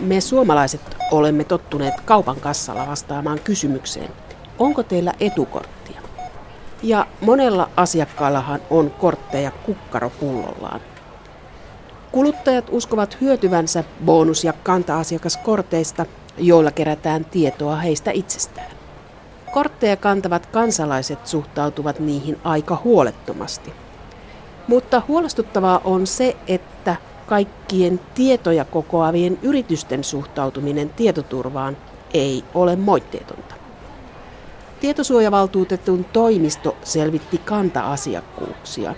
Me suomalaiset olemme tottuneet kaupan kassalla vastaamaan kysymykseen, onko teillä etukorttia? Ja monella asiakkaallahan on kortteja kukkaropullollaan. Kuluttajat uskovat hyötyvänsä bonus- ja kanta-asiakaskorteista, joilla kerätään tietoa heistä itsestään. Kortteja kantavat kansalaiset suhtautuvat niihin aika huolettomasti. Mutta huolestuttavaa on se, että kaikkien tietoja kokoavien yritysten suhtautuminen tietoturvaan ei ole moitteetonta. Tietosuojavaltuutetun toimisto selvitti kanta-asiakkuuksia.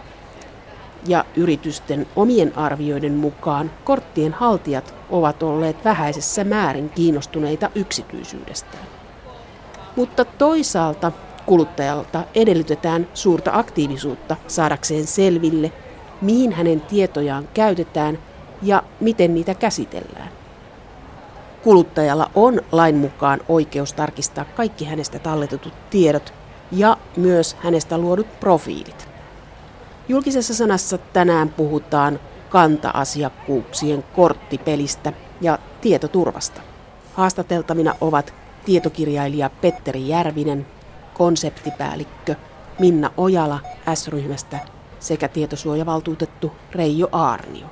Ja yritysten omien arvioiden mukaan korttien haltijat ovat olleet vähäisessä määrin kiinnostuneita yksityisyydestään. Mutta toisaalta kuluttajalta edellytetään suurta aktiivisuutta saadakseen selville, mihin hänen tietojaan käytetään ja miten niitä käsitellään. Kuluttajalla on lain mukaan oikeus tarkistaa kaikki hänestä talletetut tiedot ja myös hänestä luodut profiilit. Julkisessa sanassa tänään puhutaan kanta-asiakkuuksien korttipelistä ja tietoturvasta. Haastateltavina ovat tietokirjailija Petteri Järvinen, konseptipäällikkö Minna Ojala S-ryhmästä sekä tietosuojavaltuutettu Reijo Aarnio.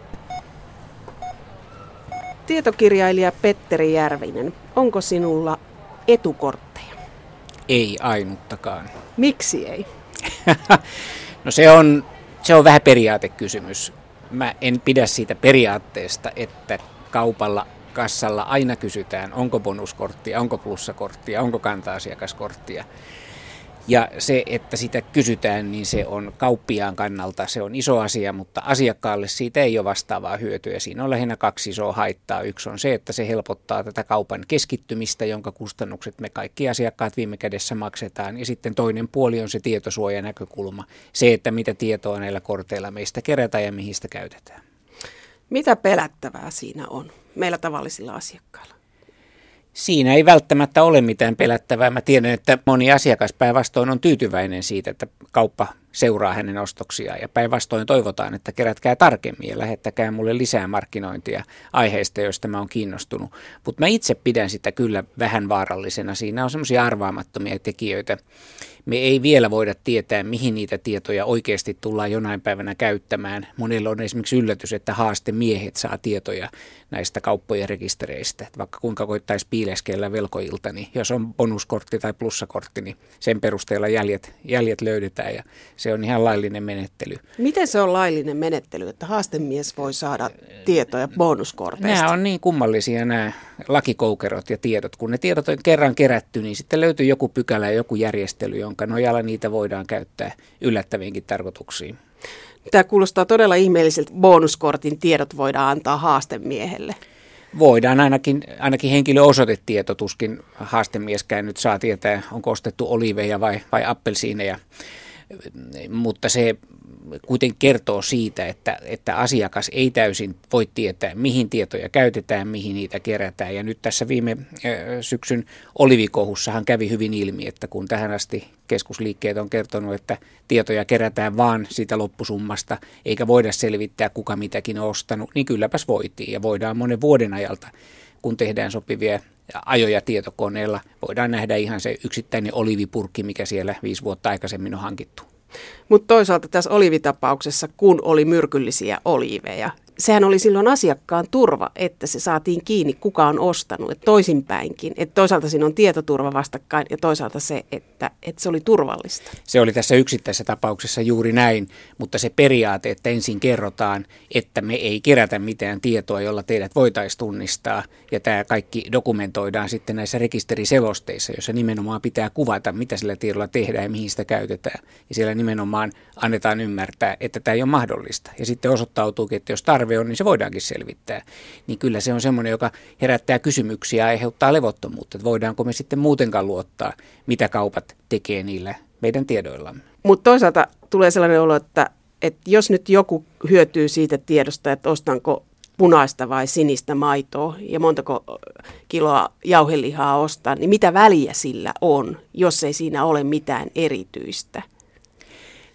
Tietokirjailija Petteri Järvinen, onko sinulla etukortteja? Ei ainuttakaan. Miksi ei? no se on, se on vähän periaatekysymys. Mä en pidä siitä periaatteesta, että kaupalla kassalla aina kysytään, onko bonuskorttia, onko plussakorttia, onko kanta-asiakaskorttia. Ja se, että sitä kysytään, niin se on kauppiaan kannalta, se on iso asia, mutta asiakkaalle siitä ei ole vastaavaa hyötyä. Siinä on lähinnä kaksi isoa haittaa. Yksi on se, että se helpottaa tätä kaupan keskittymistä, jonka kustannukset me kaikki asiakkaat viime kädessä maksetaan. Ja sitten toinen puoli on se tietosuojanäkökulma, se, että mitä tietoa näillä korteilla meistä kerätään ja mihin sitä käytetään. Mitä pelättävää siinä on meillä tavallisilla asiakkailla? Siinä ei välttämättä ole mitään pelättävää. Mä tiedän, että moni asiakas päinvastoin on tyytyväinen siitä, että kauppa seuraa hänen ostoksiaan. Ja päinvastoin toivotaan, että kerätkää tarkemmin ja lähettäkää mulle lisää markkinointia aiheista, joista mä oon kiinnostunut. Mutta mä itse pidän sitä kyllä vähän vaarallisena. Siinä on semmoisia arvaamattomia tekijöitä, me ei vielä voida tietää, mihin niitä tietoja oikeasti tullaan jonain päivänä käyttämään. Monilla on esimerkiksi yllätys, että haaste miehet saa tietoja näistä kauppojen rekistereistä. Vaikka kuinka koittaisi piileskellä velkoilta, niin jos on bonuskortti tai plussakortti, niin sen perusteella jäljet, jäljet löydetään ja se on ihan laillinen menettely. Miten se on laillinen menettely, että haastemies voi saada tietoja bonuskorteista? Nämä on niin kummallisia nämä lakikoukerot ja tiedot. Kun ne tiedot on kerran kerätty, niin sitten löytyy joku pykälä ja joku järjestely, jonka nojalla niitä voidaan käyttää yllättäviinkin tarkoituksiin. Tämä kuulostaa todella ihmeelliseltä. Bonuskortin tiedot voidaan antaa haastemiehelle. Voidaan ainakin, ainakin henkilöosoitetieto, tuskin haastemieskään nyt saa tietää, onko ostettu oliveja vai, vai appelsiineja. Mutta se kuitenkin kertoo siitä, että, että asiakas ei täysin voi tietää, mihin tietoja käytetään, mihin niitä kerätään. Ja nyt tässä viime syksyn olivikohussahan kävi hyvin ilmi, että kun tähän asti keskusliikkeet on kertonut, että tietoja kerätään vaan siitä loppusummasta, eikä voida selvittää, kuka mitäkin on ostanut, niin kylläpäs voitiin. Ja voidaan monen vuoden ajalta, kun tehdään sopivia ajoja tietokoneella, voidaan nähdä ihan se yksittäinen olivipurkki, mikä siellä viisi vuotta aikaisemmin on hankittu. Mutta toisaalta tässä olivitapauksessa, kun oli myrkyllisiä oliiveja, sehän oli silloin asiakkaan turva, että se saatiin kiinni, kuka on ostanut, että toisinpäinkin. Että toisaalta siinä on tietoturva vastakkain ja toisaalta se, että, että se oli turvallista. Se oli tässä yksittäisessä tapauksessa juuri näin, mutta se periaate, että ensin kerrotaan, että me ei kerätä mitään tietoa, jolla teidät voitaisiin tunnistaa. Ja tämä kaikki dokumentoidaan sitten näissä rekisteriselosteissa, joissa nimenomaan pitää kuvata, mitä sillä tiedolla tehdään ja mihin sitä käytetään. Ja siellä nimenomaan annetaan ymmärtää, että tämä ei ole mahdollista. Ja sitten osoittautuukin, että jos tarve on, niin se voidaankin selvittää. Niin kyllä se on semmoinen, joka herättää kysymyksiä ja aiheuttaa levottomuutta, että voidaanko me sitten muutenkaan luottaa, mitä kaupat tekee niillä meidän tiedoillamme. Mutta toisaalta tulee sellainen olo, että, että jos nyt joku hyötyy siitä tiedosta, että ostanko punaista vai sinistä maitoa ja montako kiloa jauhelihaa ostaa, niin mitä väliä sillä on, jos ei siinä ole mitään erityistä?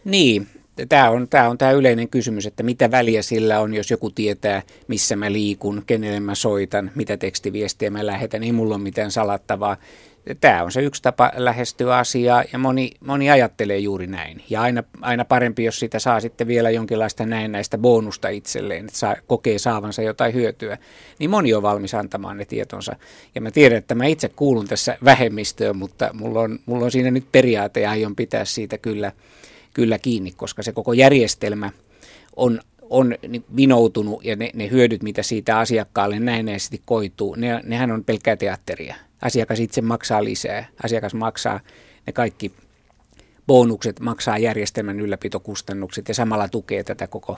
Niin, Tämä on, tämä on tämä yleinen kysymys, että mitä väliä sillä on, jos joku tietää, missä mä liikun, kenelle mä soitan, mitä tekstiviestiä mä lähetän, ei mulla ole mitään salattavaa. Tämä on se yksi tapa lähestyä asiaa ja moni, moni ajattelee juuri näin. Ja aina, aina parempi, jos sitä saa sitten vielä jonkinlaista näennäistä bonusta itselleen, että saa, kokee saavansa jotain hyötyä, niin moni on valmis antamaan ne tietonsa. Ja mä tiedän, että mä itse kuulun tässä vähemmistöön, mutta mulla on, mulla on siinä nyt periaate ja aion pitää siitä kyllä – kyllä kiinni, koska se koko järjestelmä on, on vinoutunut ja ne, ne hyödyt, mitä siitä asiakkaalle näennäisesti koituu, ne, nehän on pelkkää teatteria. Asiakas itse maksaa lisää. Asiakas maksaa ne kaikki bonukset, maksaa järjestelmän ylläpitokustannukset ja samalla tukee tätä koko,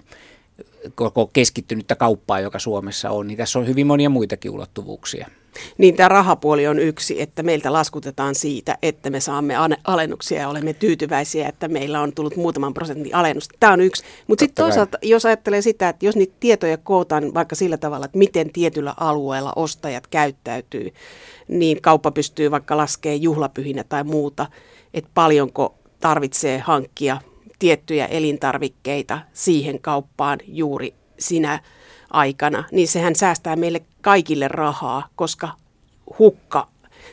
koko keskittynyttä kauppaa, joka Suomessa on. Niin tässä on hyvin monia muitakin ulottuvuuksia. Niin tämä rahapuoli on yksi, että meiltä laskutetaan siitä, että me saamme alennuksia ja olemme tyytyväisiä, että meillä on tullut muutaman prosentin alennus. Tämä on yksi. Mutta sitten toisaalta, jos ajattelee sitä, että jos niitä tietoja kootaan vaikka sillä tavalla, että miten tietyllä alueella ostajat käyttäytyy, niin kauppa pystyy vaikka laskemaan juhlapyhinä tai muuta, että paljonko tarvitsee hankkia tiettyjä elintarvikkeita siihen kauppaan juuri sinä aikana, niin sehän säästää meille kaikille rahaa, koska hukka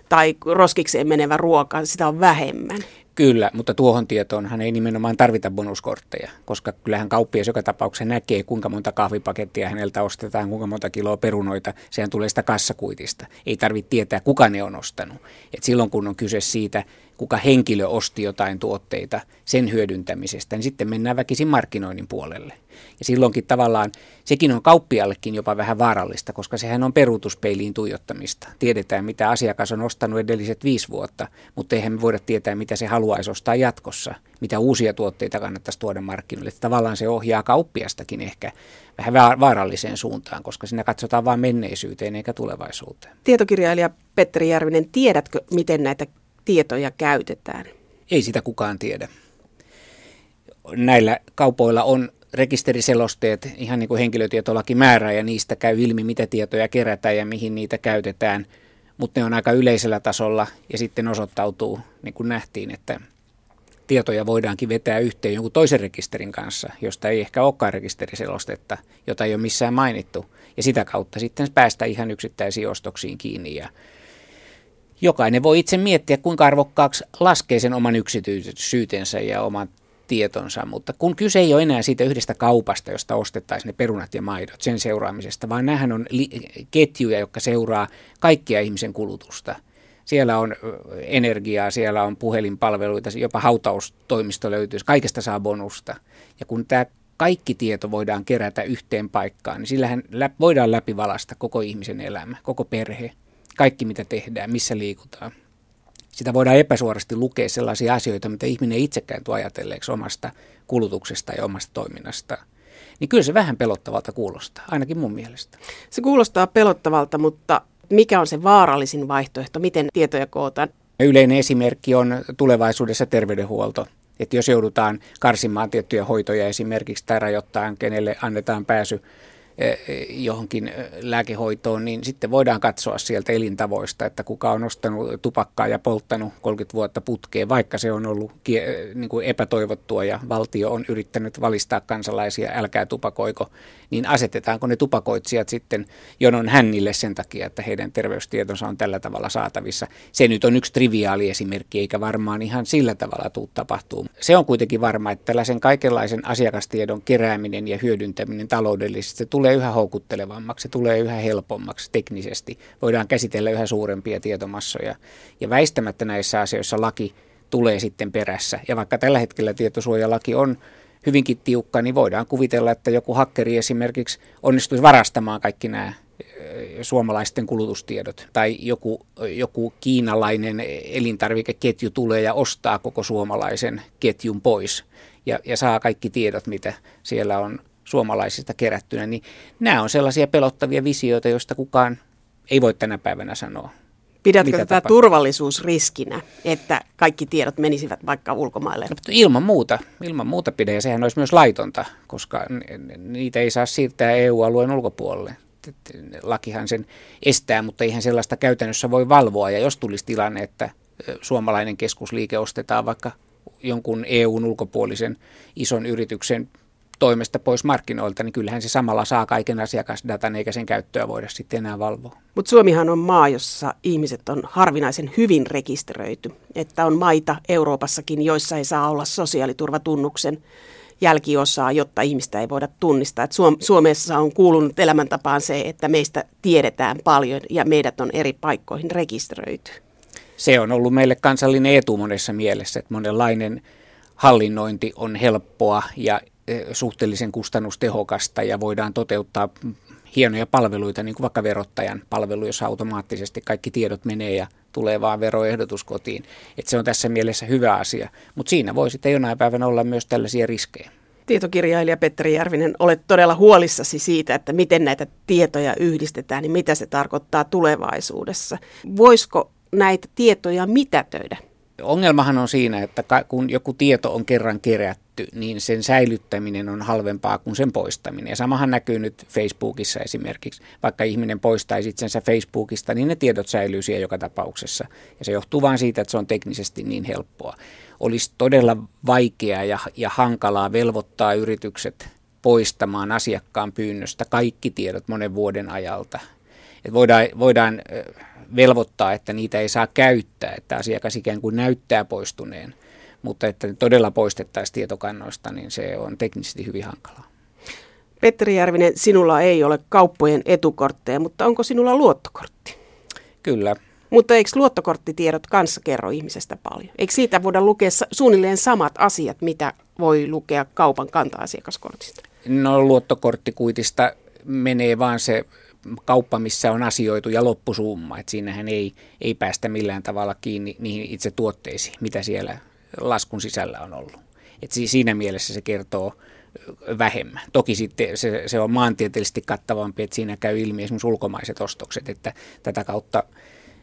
tai roskikseen menevä ruoka, sitä on vähemmän. Kyllä, mutta tuohon tietoon hän ei nimenomaan tarvita bonuskortteja, koska kyllähän kauppias joka tapauksessa näkee, kuinka monta kahvipakettia häneltä ostetaan, kuinka monta kiloa perunoita, sehän tulee sitä kassakuitista. Ei tarvitse tietää, kuka ne on ostanut. Et silloin kun on kyse siitä, kuka henkilö osti jotain tuotteita sen hyödyntämisestä, niin sitten mennään väkisin markkinoinnin puolelle. Ja silloinkin tavallaan sekin on kauppiallekin jopa vähän vaarallista, koska sehän on peruutuspeiliin tuijottamista. Tiedetään, mitä asiakas on ostanut edelliset viisi vuotta, mutta eihän me voida tietää, mitä se haluaisi ostaa jatkossa, mitä uusia tuotteita kannattaisi tuoda markkinoille. Tavallaan se ohjaa kauppiastakin ehkä vähän vaaralliseen suuntaan, koska siinä katsotaan vain menneisyyteen eikä tulevaisuuteen. Tietokirjailija Petteri Järvinen, tiedätkö, miten näitä tietoja käytetään? Ei sitä kukaan tiedä. Näillä kaupoilla on rekisteriselosteet, ihan niin kuin henkilötietolaki määrää, ja niistä käy ilmi, mitä tietoja kerätään ja mihin niitä käytetään, mutta ne on aika yleisellä tasolla, ja sitten osoittautuu, niin kuin nähtiin, että tietoja voidaankin vetää yhteen jonkun toisen rekisterin kanssa, josta ei ehkä olekaan rekisteriselostetta, jota ei ole missään mainittu, ja sitä kautta sitten päästä ihan yksittäisiin ostoksiin kiinni, ja jokainen voi itse miettiä, kuinka arvokkaaksi laskee sen oman yksityisyytensä ja oman tietonsa, mutta kun kyse ei ole enää siitä yhdestä kaupasta, josta ostettaisiin ne perunat ja maidot, sen seuraamisesta, vaan nämähän on li- ketjuja, jotka seuraa kaikkia ihmisen kulutusta. Siellä on energiaa, siellä on puhelinpalveluita, jopa hautaustoimisto löytyy, kaikesta saa bonusta. Ja kun tämä kaikki tieto voidaan kerätä yhteen paikkaan, niin sillähän voidaan läpivalasta koko ihmisen elämä, koko perhe, kaikki mitä tehdään, missä liikutaan sitä voidaan epäsuorasti lukea sellaisia asioita, mitä ihminen itsekään tuo ajatelleeksi omasta kulutuksesta ja omasta toiminnasta. Niin kyllä se vähän pelottavalta kuulostaa, ainakin mun mielestä. Se kuulostaa pelottavalta, mutta mikä on se vaarallisin vaihtoehto, miten tietoja kootaan? Yleinen esimerkki on tulevaisuudessa terveydenhuolto. Että jos joudutaan karsimaan tiettyjä hoitoja esimerkiksi tai rajoittamaan, kenelle annetaan pääsy johonkin eh, lääkehoitoon, niin sitten voidaan katsoa sieltä elintavoista, että kuka on ostanut tupakkaa ja polttanut 30 vuotta putkeen, vaikka se on ollut niin kuin epätoivottua ja valtio on yrittänyt valistaa kansalaisia, älkää tupakoiko, niin asetetaanko ne tupakoitsijat sitten jonon hännille sen takia, että heidän terveystietonsa on tällä tavalla saatavissa. Se nyt on yksi triviaali esimerkki, eikä varmaan ihan sillä tavalla tuu tapahtuu. Se on kuitenkin varma, että tällaisen kaikenlaisen asiakastiedon kerääminen ja hyödyntäminen taloudellisesti se tulee yhä houkuttelevammaksi, se tulee yhä helpommaksi teknisesti. Voidaan käsitellä yhä suurempia tietomassoja. Ja väistämättä näissä asioissa laki tulee sitten perässä. Ja vaikka tällä hetkellä tietosuojalaki on hyvinkin tiukka, niin voidaan kuvitella, että joku hakkeri esimerkiksi onnistuisi varastamaan kaikki nämä suomalaisten kulutustiedot. Tai joku, joku kiinalainen elintarvikeketju tulee ja ostaa koko suomalaisen ketjun pois ja, ja saa kaikki tiedot, mitä siellä on suomalaisista kerättynä. Niin nämä on sellaisia pelottavia visioita, joista kukaan ei voi tänä päivänä sanoa. Pidätkö tätä tapahtuu? turvallisuusriskinä, että kaikki tiedot menisivät vaikka ulkomaille? No, ilman muuta, ilman muuta pidän ja sehän olisi myös laitonta, koska niitä ei saa siirtää EU-alueen ulkopuolelle. Lakihan sen estää, mutta eihän sellaista käytännössä voi valvoa. Ja jos tulisi tilanne, että suomalainen keskusliike ostetaan vaikka jonkun EUn ulkopuolisen ison yrityksen toimesta pois markkinoilta, niin kyllähän se samalla saa kaiken asiakasdatan eikä sen käyttöä voida sitten enää valvoa. Mutta Suomihan on maa, jossa ihmiset on harvinaisen hyvin rekisteröity. Että on maita Euroopassakin, joissa ei saa olla sosiaaliturvatunnuksen jälkiosaa, jotta ihmistä ei voida tunnistaa. Et Suomessa on kuulunut elämäntapaan se, että meistä tiedetään paljon ja meidät on eri paikkoihin rekisteröity. Se on ollut meille kansallinen etu monessa mielessä, että monenlainen hallinnointi on helppoa ja suhteellisen kustannustehokasta ja voidaan toteuttaa hienoja palveluita, niin kuin vaikka verottajan palvelu, jossa automaattisesti kaikki tiedot menee ja tulee vaan veroehdotus kotiin. Et se on tässä mielessä hyvä asia, mutta siinä voi sitten jonain päivänä olla myös tällaisia riskejä. Tietokirjailija Petteri Järvinen, olet todella huolissasi siitä, että miten näitä tietoja yhdistetään, niin mitä se tarkoittaa tulevaisuudessa. Voisiko näitä tietoja mitätöidä? Ongelmahan on siinä, että kun joku tieto on kerran kerätty, niin sen säilyttäminen on halvempaa kuin sen poistaminen. Ja samahan näkyy nyt Facebookissa esimerkiksi. Vaikka ihminen poistaisi itsensä Facebookista, niin ne tiedot säilyy siellä joka tapauksessa. Ja se johtuu vain siitä, että se on teknisesti niin helppoa. Olisi todella vaikeaa ja, ja hankalaa velvoittaa yritykset poistamaan asiakkaan pyynnöstä kaikki tiedot monen vuoden ajalta. Et voidaan, voidaan velvoittaa, että niitä ei saa käyttää, että asiakas ikään kuin näyttää poistuneen, mutta että todella poistettaisiin tietokannoista, niin se on teknisesti hyvin hankalaa. Petteri Järvinen, sinulla ei ole kauppojen etukortteja, mutta onko sinulla luottokortti? Kyllä. Mutta eikö luottokorttitiedot kanssa kerro ihmisestä paljon? Eikö siitä voida lukea suunnilleen samat asiat, mitä voi lukea kaupan kanta-asiakaskortista? No luottokorttikuitista menee vaan se kauppa, missä on asioitu ja loppusumma. että siinähän ei, ei päästä millään tavalla kiinni niihin itse tuotteisiin, mitä siellä laskun sisällä on ollut. Et siinä mielessä se kertoo vähemmän. Toki sitten se, se on maantieteellisesti kattavampi, että siinä käy ilmi esimerkiksi ulkomaiset ostokset, että tätä kautta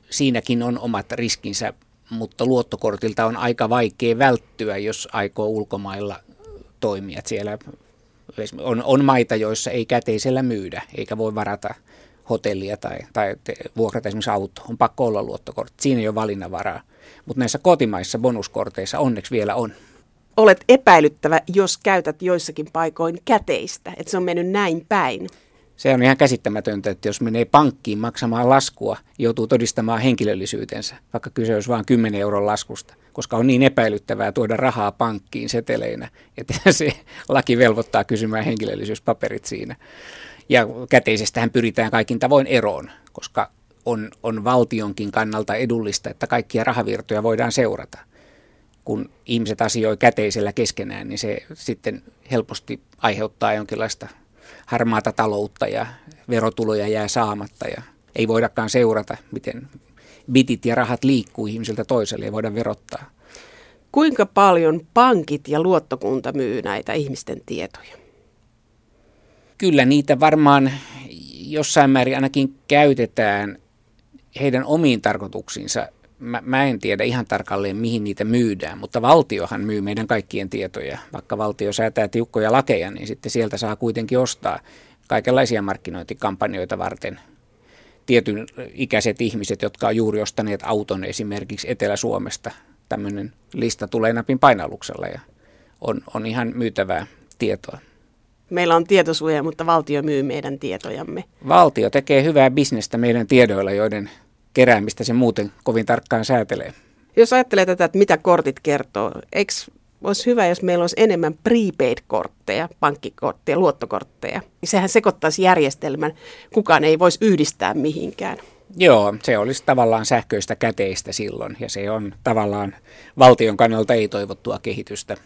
siinäkin on omat riskinsä, mutta luottokortilta on aika vaikea välttyä, jos aikoo ulkomailla toimia. Siellä on, on maita, joissa ei käteisellä myydä, eikä voi varata hotellia tai, tai vuokrata esimerkiksi auto. On pakko olla luottokortti. Siinä ei ole valinnanvaraa. Mutta näissä kotimaissa bonuskorteissa onneksi vielä on. Olet epäilyttävä, jos käytät joissakin paikoin käteistä, että se on mennyt näin päin. Se on ihan käsittämätöntä, että jos menee pankkiin maksamaan laskua, joutuu todistamaan henkilöllisyytensä, vaikka kyse olisi vain 10 euron laskusta, koska on niin epäilyttävää tuoda rahaa pankkiin seteleinä, että se laki velvoittaa kysymään henkilöllisyyspaperit siinä. Ja käteisestähän pyritään kaikin tavoin eroon, koska on, on valtionkin kannalta edullista, että kaikkia rahavirtoja voidaan seurata. Kun ihmiset asioi käteisellä keskenään, niin se sitten helposti aiheuttaa jonkinlaista harmaata taloutta ja verotuloja jää saamatta ja ei voidakaan seurata, miten bitit ja rahat liikkuu ihmisiltä toiselle ja voida verottaa. Kuinka paljon pankit ja luottokunta myy näitä ihmisten tietoja? Kyllä niitä varmaan jossain määrin ainakin käytetään heidän omiin tarkoituksiinsa. Mä, mä en tiedä ihan tarkalleen, mihin niitä myydään, mutta valtiohan myy meidän kaikkien tietoja. Vaikka valtio säätää tiukkoja lakeja, niin sitten sieltä saa kuitenkin ostaa kaikenlaisia markkinointikampanjoita varten tietyn ikäiset ihmiset, jotka on juuri ostaneet auton esimerkiksi Etelä-Suomesta. Tämmöinen lista tulee napin painalluksella ja on, on ihan myytävää tietoa. Meillä on tietosuoja, mutta valtio myy meidän tietojamme. Valtio tekee hyvää bisnestä meidän tiedoilla, joiden keräämistä se muuten kovin tarkkaan säätelee. Jos ajattelee tätä, että mitä kortit kertoo, eikö olisi hyvä, jos meillä olisi enemmän prepaid-kortteja, pankkikortteja, luottokortteja. Sehän sekoittaisi järjestelmän. Kukaan ei voisi yhdistää mihinkään. Joo, se olisi tavallaan sähköistä käteistä silloin ja se on tavallaan valtion kannalta ei-toivottua kehitystä.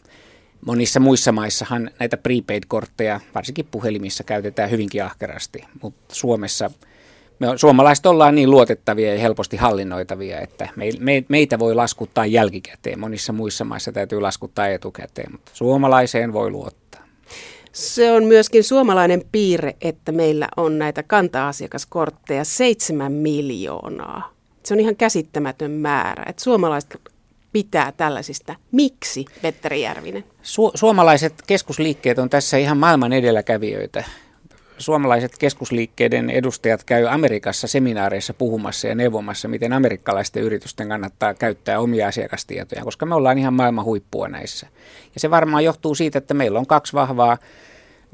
Monissa muissa maissahan näitä prepaid-kortteja, varsinkin puhelimissa, käytetään hyvinkin ahkerasti, mutta Suomessa – me suomalaiset ollaan niin luotettavia ja helposti hallinnoitavia, että me, me, meitä voi laskuttaa jälkikäteen. Monissa muissa maissa täytyy laskuttaa etukäteen, mutta suomalaiseen voi luottaa. Se on myöskin suomalainen piirre, että meillä on näitä kanta-asiakaskortteja seitsemän miljoonaa. Se on ihan käsittämätön määrä, että suomalaiset pitää tällaisista. Miksi, Petteri Järvinen? Su- suomalaiset keskusliikkeet on tässä ihan maailman edelläkävijöitä suomalaiset keskusliikkeiden edustajat käy Amerikassa seminaareissa puhumassa ja neuvomassa, miten amerikkalaisten yritysten kannattaa käyttää omia asiakastietoja, koska me ollaan ihan maailman huippua näissä. Ja se varmaan johtuu siitä, että meillä on kaksi vahvaa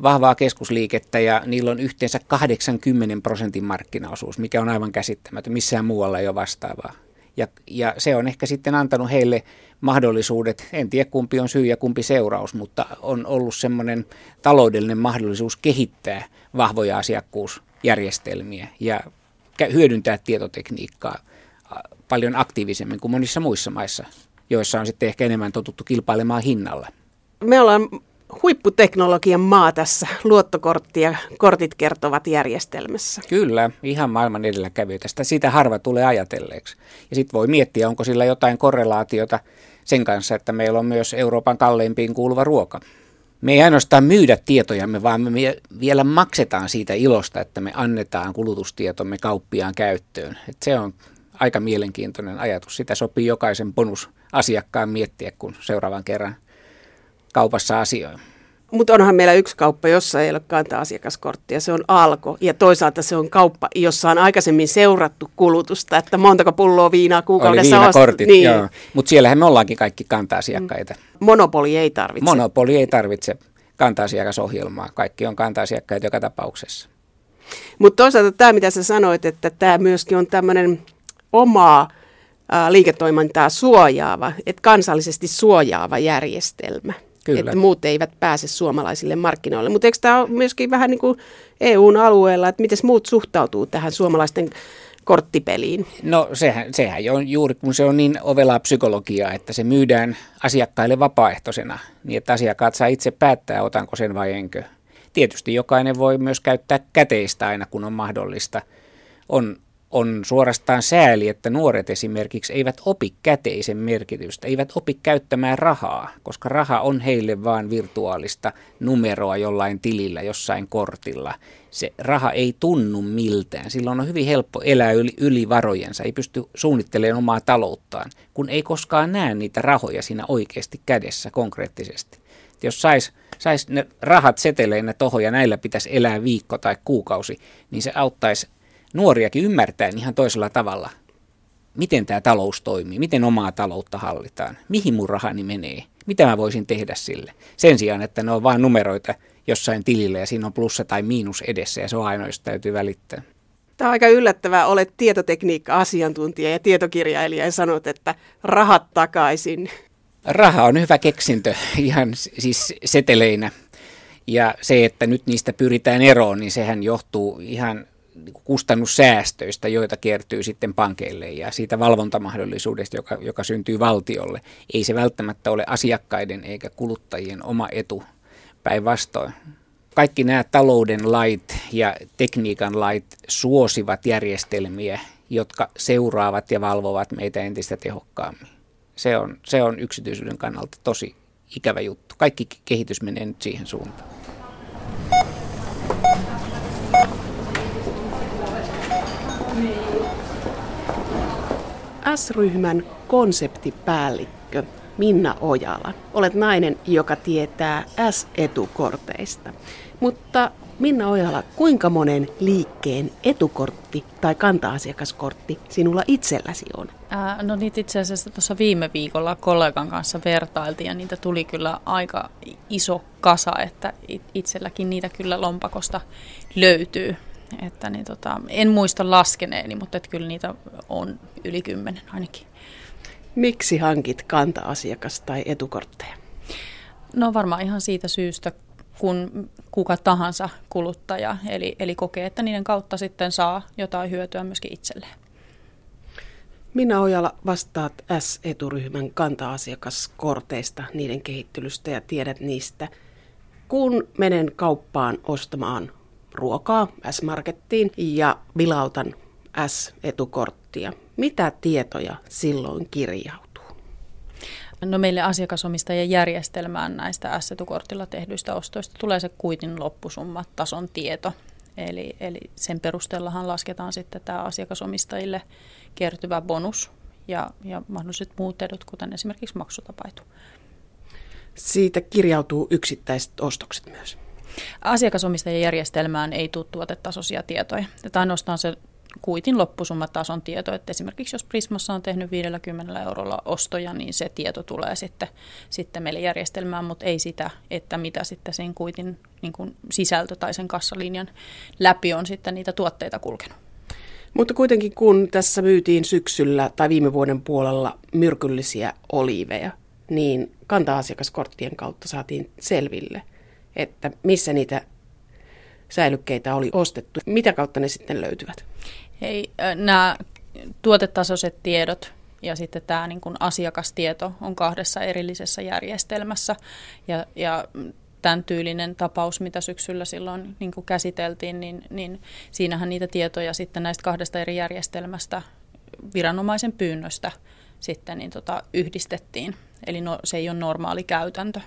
vahvaa keskusliikettä ja niillä on yhteensä 80 prosentin markkinaosuus, mikä on aivan käsittämätön. Missään muualla ei ole vastaavaa. Ja, ja se on ehkä sitten antanut heille mahdollisuudet, en tiedä kumpi on syy ja kumpi seuraus, mutta on ollut semmoinen taloudellinen mahdollisuus kehittää vahvoja asiakkuusjärjestelmiä ja hyödyntää tietotekniikkaa paljon aktiivisemmin kuin monissa muissa maissa, joissa on sitten ehkä enemmän totuttu kilpailemaan hinnalla. Me ollaan huipputeknologian maa tässä luottokortti ja kortit kertovat järjestelmässä. Kyllä, ihan maailman edelläkävijä. Sitä harva tulee ajatelleeksi. Ja sitten voi miettiä, onko sillä jotain korrelaatiota sen kanssa, että meillä on myös Euroopan kalleimpiin kuuluva ruoka. Me ei ainoastaan myydä tietojamme, vaan me vielä maksetaan siitä ilosta, että me annetaan kulutustietomme kauppiaan käyttöön. Et se on aika mielenkiintoinen ajatus. Sitä sopii jokaisen bonusasiakkaan miettiä, kun seuraavan kerran – kaupassa asioi. Mutta onhan meillä yksi kauppa, jossa ei ole kantaa asiakaskorttia, se on Alko. Ja toisaalta se on kauppa, jossa on aikaisemmin seurattu kulutusta, että montako pulloa viinaa kuukaudessa Oli viinakortit, niin. joo. Mutta siellähän me ollaankin kaikki kanta-asiakkaita. Mm. Monopoli ei tarvitse. Monopoli ei tarvitse kanta-asiakasohjelmaa. Kaikki on kanta-asiakkaita joka tapauksessa. Mutta toisaalta tämä, mitä sä sanoit, että tämä myöskin on tämmöinen omaa liiketoimintaa suojaava, että kansallisesti suojaava järjestelmä. Kyllä. Että muut eivät pääse suomalaisille markkinoille. Mutta eikö tämä ole myöskin vähän niin kuin EUn alueella, että miten muut suhtautuu tähän suomalaisten korttipeliin? No sehän, sehän on juuri, kun se on niin ovelaa psykologiaa, että se myydään asiakkaille vapaaehtoisena, niin että asiakkaat saa itse päättää, otanko sen vai enkö. Tietysti jokainen voi myös käyttää käteistä aina, kun on mahdollista. On on suorastaan sääli, että nuoret esimerkiksi eivät opi käteisen merkitystä, eivät opi käyttämään rahaa, koska raha on heille vain virtuaalista numeroa jollain tilillä, jossain kortilla. Se raha ei tunnu miltään. Silloin on hyvin helppo elää yli, yli varojensa, ei pysty suunnittelemaan omaa talouttaan, kun ei koskaan näe niitä rahoja siinä oikeasti kädessä konkreettisesti. Jos sais, sais ne rahat seteleinä tohon ja näillä pitäisi elää viikko tai kuukausi, niin se auttaisi nuoriakin ymmärtää ihan toisella tavalla, miten tämä talous toimii, miten omaa taloutta hallitaan, mihin mun rahani menee, mitä mä voisin tehdä sille. Sen sijaan, että ne on vain numeroita jossain tilillä ja siinä on plussa tai miinus edessä ja se on ainoa, josta täytyy välittää. Tämä on aika yllättävää. Olet tietotekniikka-asiantuntija ja tietokirjailija ja sanot, että rahat takaisin. Raha on hyvä keksintö ihan siis seteleinä. Ja se, että nyt niistä pyritään eroon, niin sehän johtuu ihan kustannussäästöistä, joita kertyy sitten pankeille ja siitä valvontamahdollisuudesta, joka, joka syntyy valtiolle. Ei se välttämättä ole asiakkaiden eikä kuluttajien oma etu päinvastoin. Kaikki nämä talouden lait ja tekniikan lait suosivat järjestelmiä, jotka seuraavat ja valvovat meitä entistä tehokkaammin. Se on, se on yksityisyyden kannalta tosi ikävä juttu. Kaikki kehitys menee nyt siihen suuntaan. S-ryhmän konseptipäällikkö Minna Ojala. Olet nainen, joka tietää S-etukorteista. Mutta Minna Ojala, kuinka monen liikkeen etukortti tai kanta-asiakaskortti sinulla itselläsi on? Ää, no niitä itse asiassa tuossa viime viikolla kollegan kanssa vertailtiin ja niitä tuli kyllä aika iso kasa, että itselläkin niitä kyllä lompakosta löytyy. Että niin tota, en muista laskeneeni, mutta että kyllä niitä on yli kymmenen ainakin. Miksi hankit kanta-asiakas- tai etukortteja? No varmaan ihan siitä syystä, kun kuka tahansa kuluttaja, eli, eli kokee, että niiden kautta sitten saa jotain hyötyä myöskin itselleen. Minä Ojala vastaat S-eturyhmän kanta-asiakaskorteista, niiden kehittelystä ja tiedät niistä. Kun menen kauppaan ostamaan ruokaa S-Markettiin ja vilautan S-etukorttia. Mitä tietoja silloin kirjautuu? No meille asiakasomistajien järjestelmään näistä S-etukortilla tehdyistä ostoista tulee se kuitin loppusumma tason tieto. Eli, eli sen perusteellahan lasketaan sitten tämä asiakasomistajille kertyvä bonus ja, ja mahdolliset muut edut, kuten esimerkiksi maksutapaitu. Siitä kirjautuu yksittäiset ostokset myös. Asiakasomistajien järjestelmään ei tule tuotetasoisia tietoja. Tämä ainoastaan se kuitin loppusummatason tieto, että esimerkiksi jos Prismassa on tehnyt 50 eurolla ostoja, niin se tieto tulee sitten, sitten meille järjestelmään, mutta ei sitä, että mitä sitten sen kuitin niin kuin sisältö tai sen kassalinjan läpi on sitten niitä tuotteita kulkenut. Mutta kuitenkin kun tässä myytiin syksyllä tai viime vuoden puolella myrkyllisiä oliiveja, niin kanta-asiakaskorttien kautta saatiin selville, että missä niitä säilykkeitä oli ostettu. Mitä kautta ne sitten löytyvät? Hei, nämä tuotetasoiset tiedot ja sitten tämä niin kuin asiakastieto on kahdessa erillisessä järjestelmässä. Ja, ja tämän tyylinen tapaus, mitä syksyllä silloin niin kuin käsiteltiin, niin, niin siinähän niitä tietoja sitten näistä kahdesta eri järjestelmästä viranomaisen pyynnöstä sitten niin tota, yhdistettiin. Eli no, se ei ole normaali käytäntö.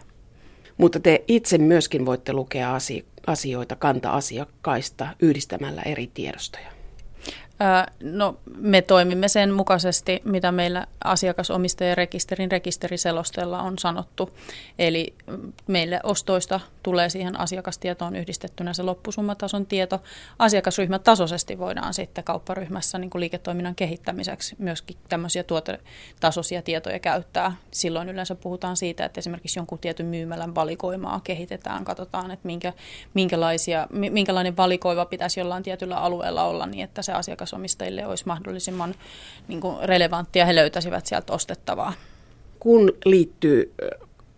Mutta te itse myöskin voitte lukea asioita kanta-asiakkaista yhdistämällä eri tiedostoja. No, me toimimme sen mukaisesti, mitä meillä asiakasomistajarekisterin rekisteriselostella on sanottu. Eli meille ostoista tulee siihen asiakastietoon yhdistettynä se loppusummatason tieto. Asiakasryhmätasoisesti voidaan sitten kaupparyhmässä niin kuin liiketoiminnan kehittämiseksi myöskin tämmöisiä tuotetasoisia tietoja käyttää. Silloin yleensä puhutaan siitä, että esimerkiksi jonkun tietyn myymälän valikoimaa kehitetään, katsotaan, että minkä, minkälaisia, minkälainen valikoiva pitäisi jollain tietyllä alueella olla niin, että se asiakas asiakasomistajille olisi mahdollisimman niin kuin relevanttia, he löytäisivät sieltä ostettavaa. Kun liittyy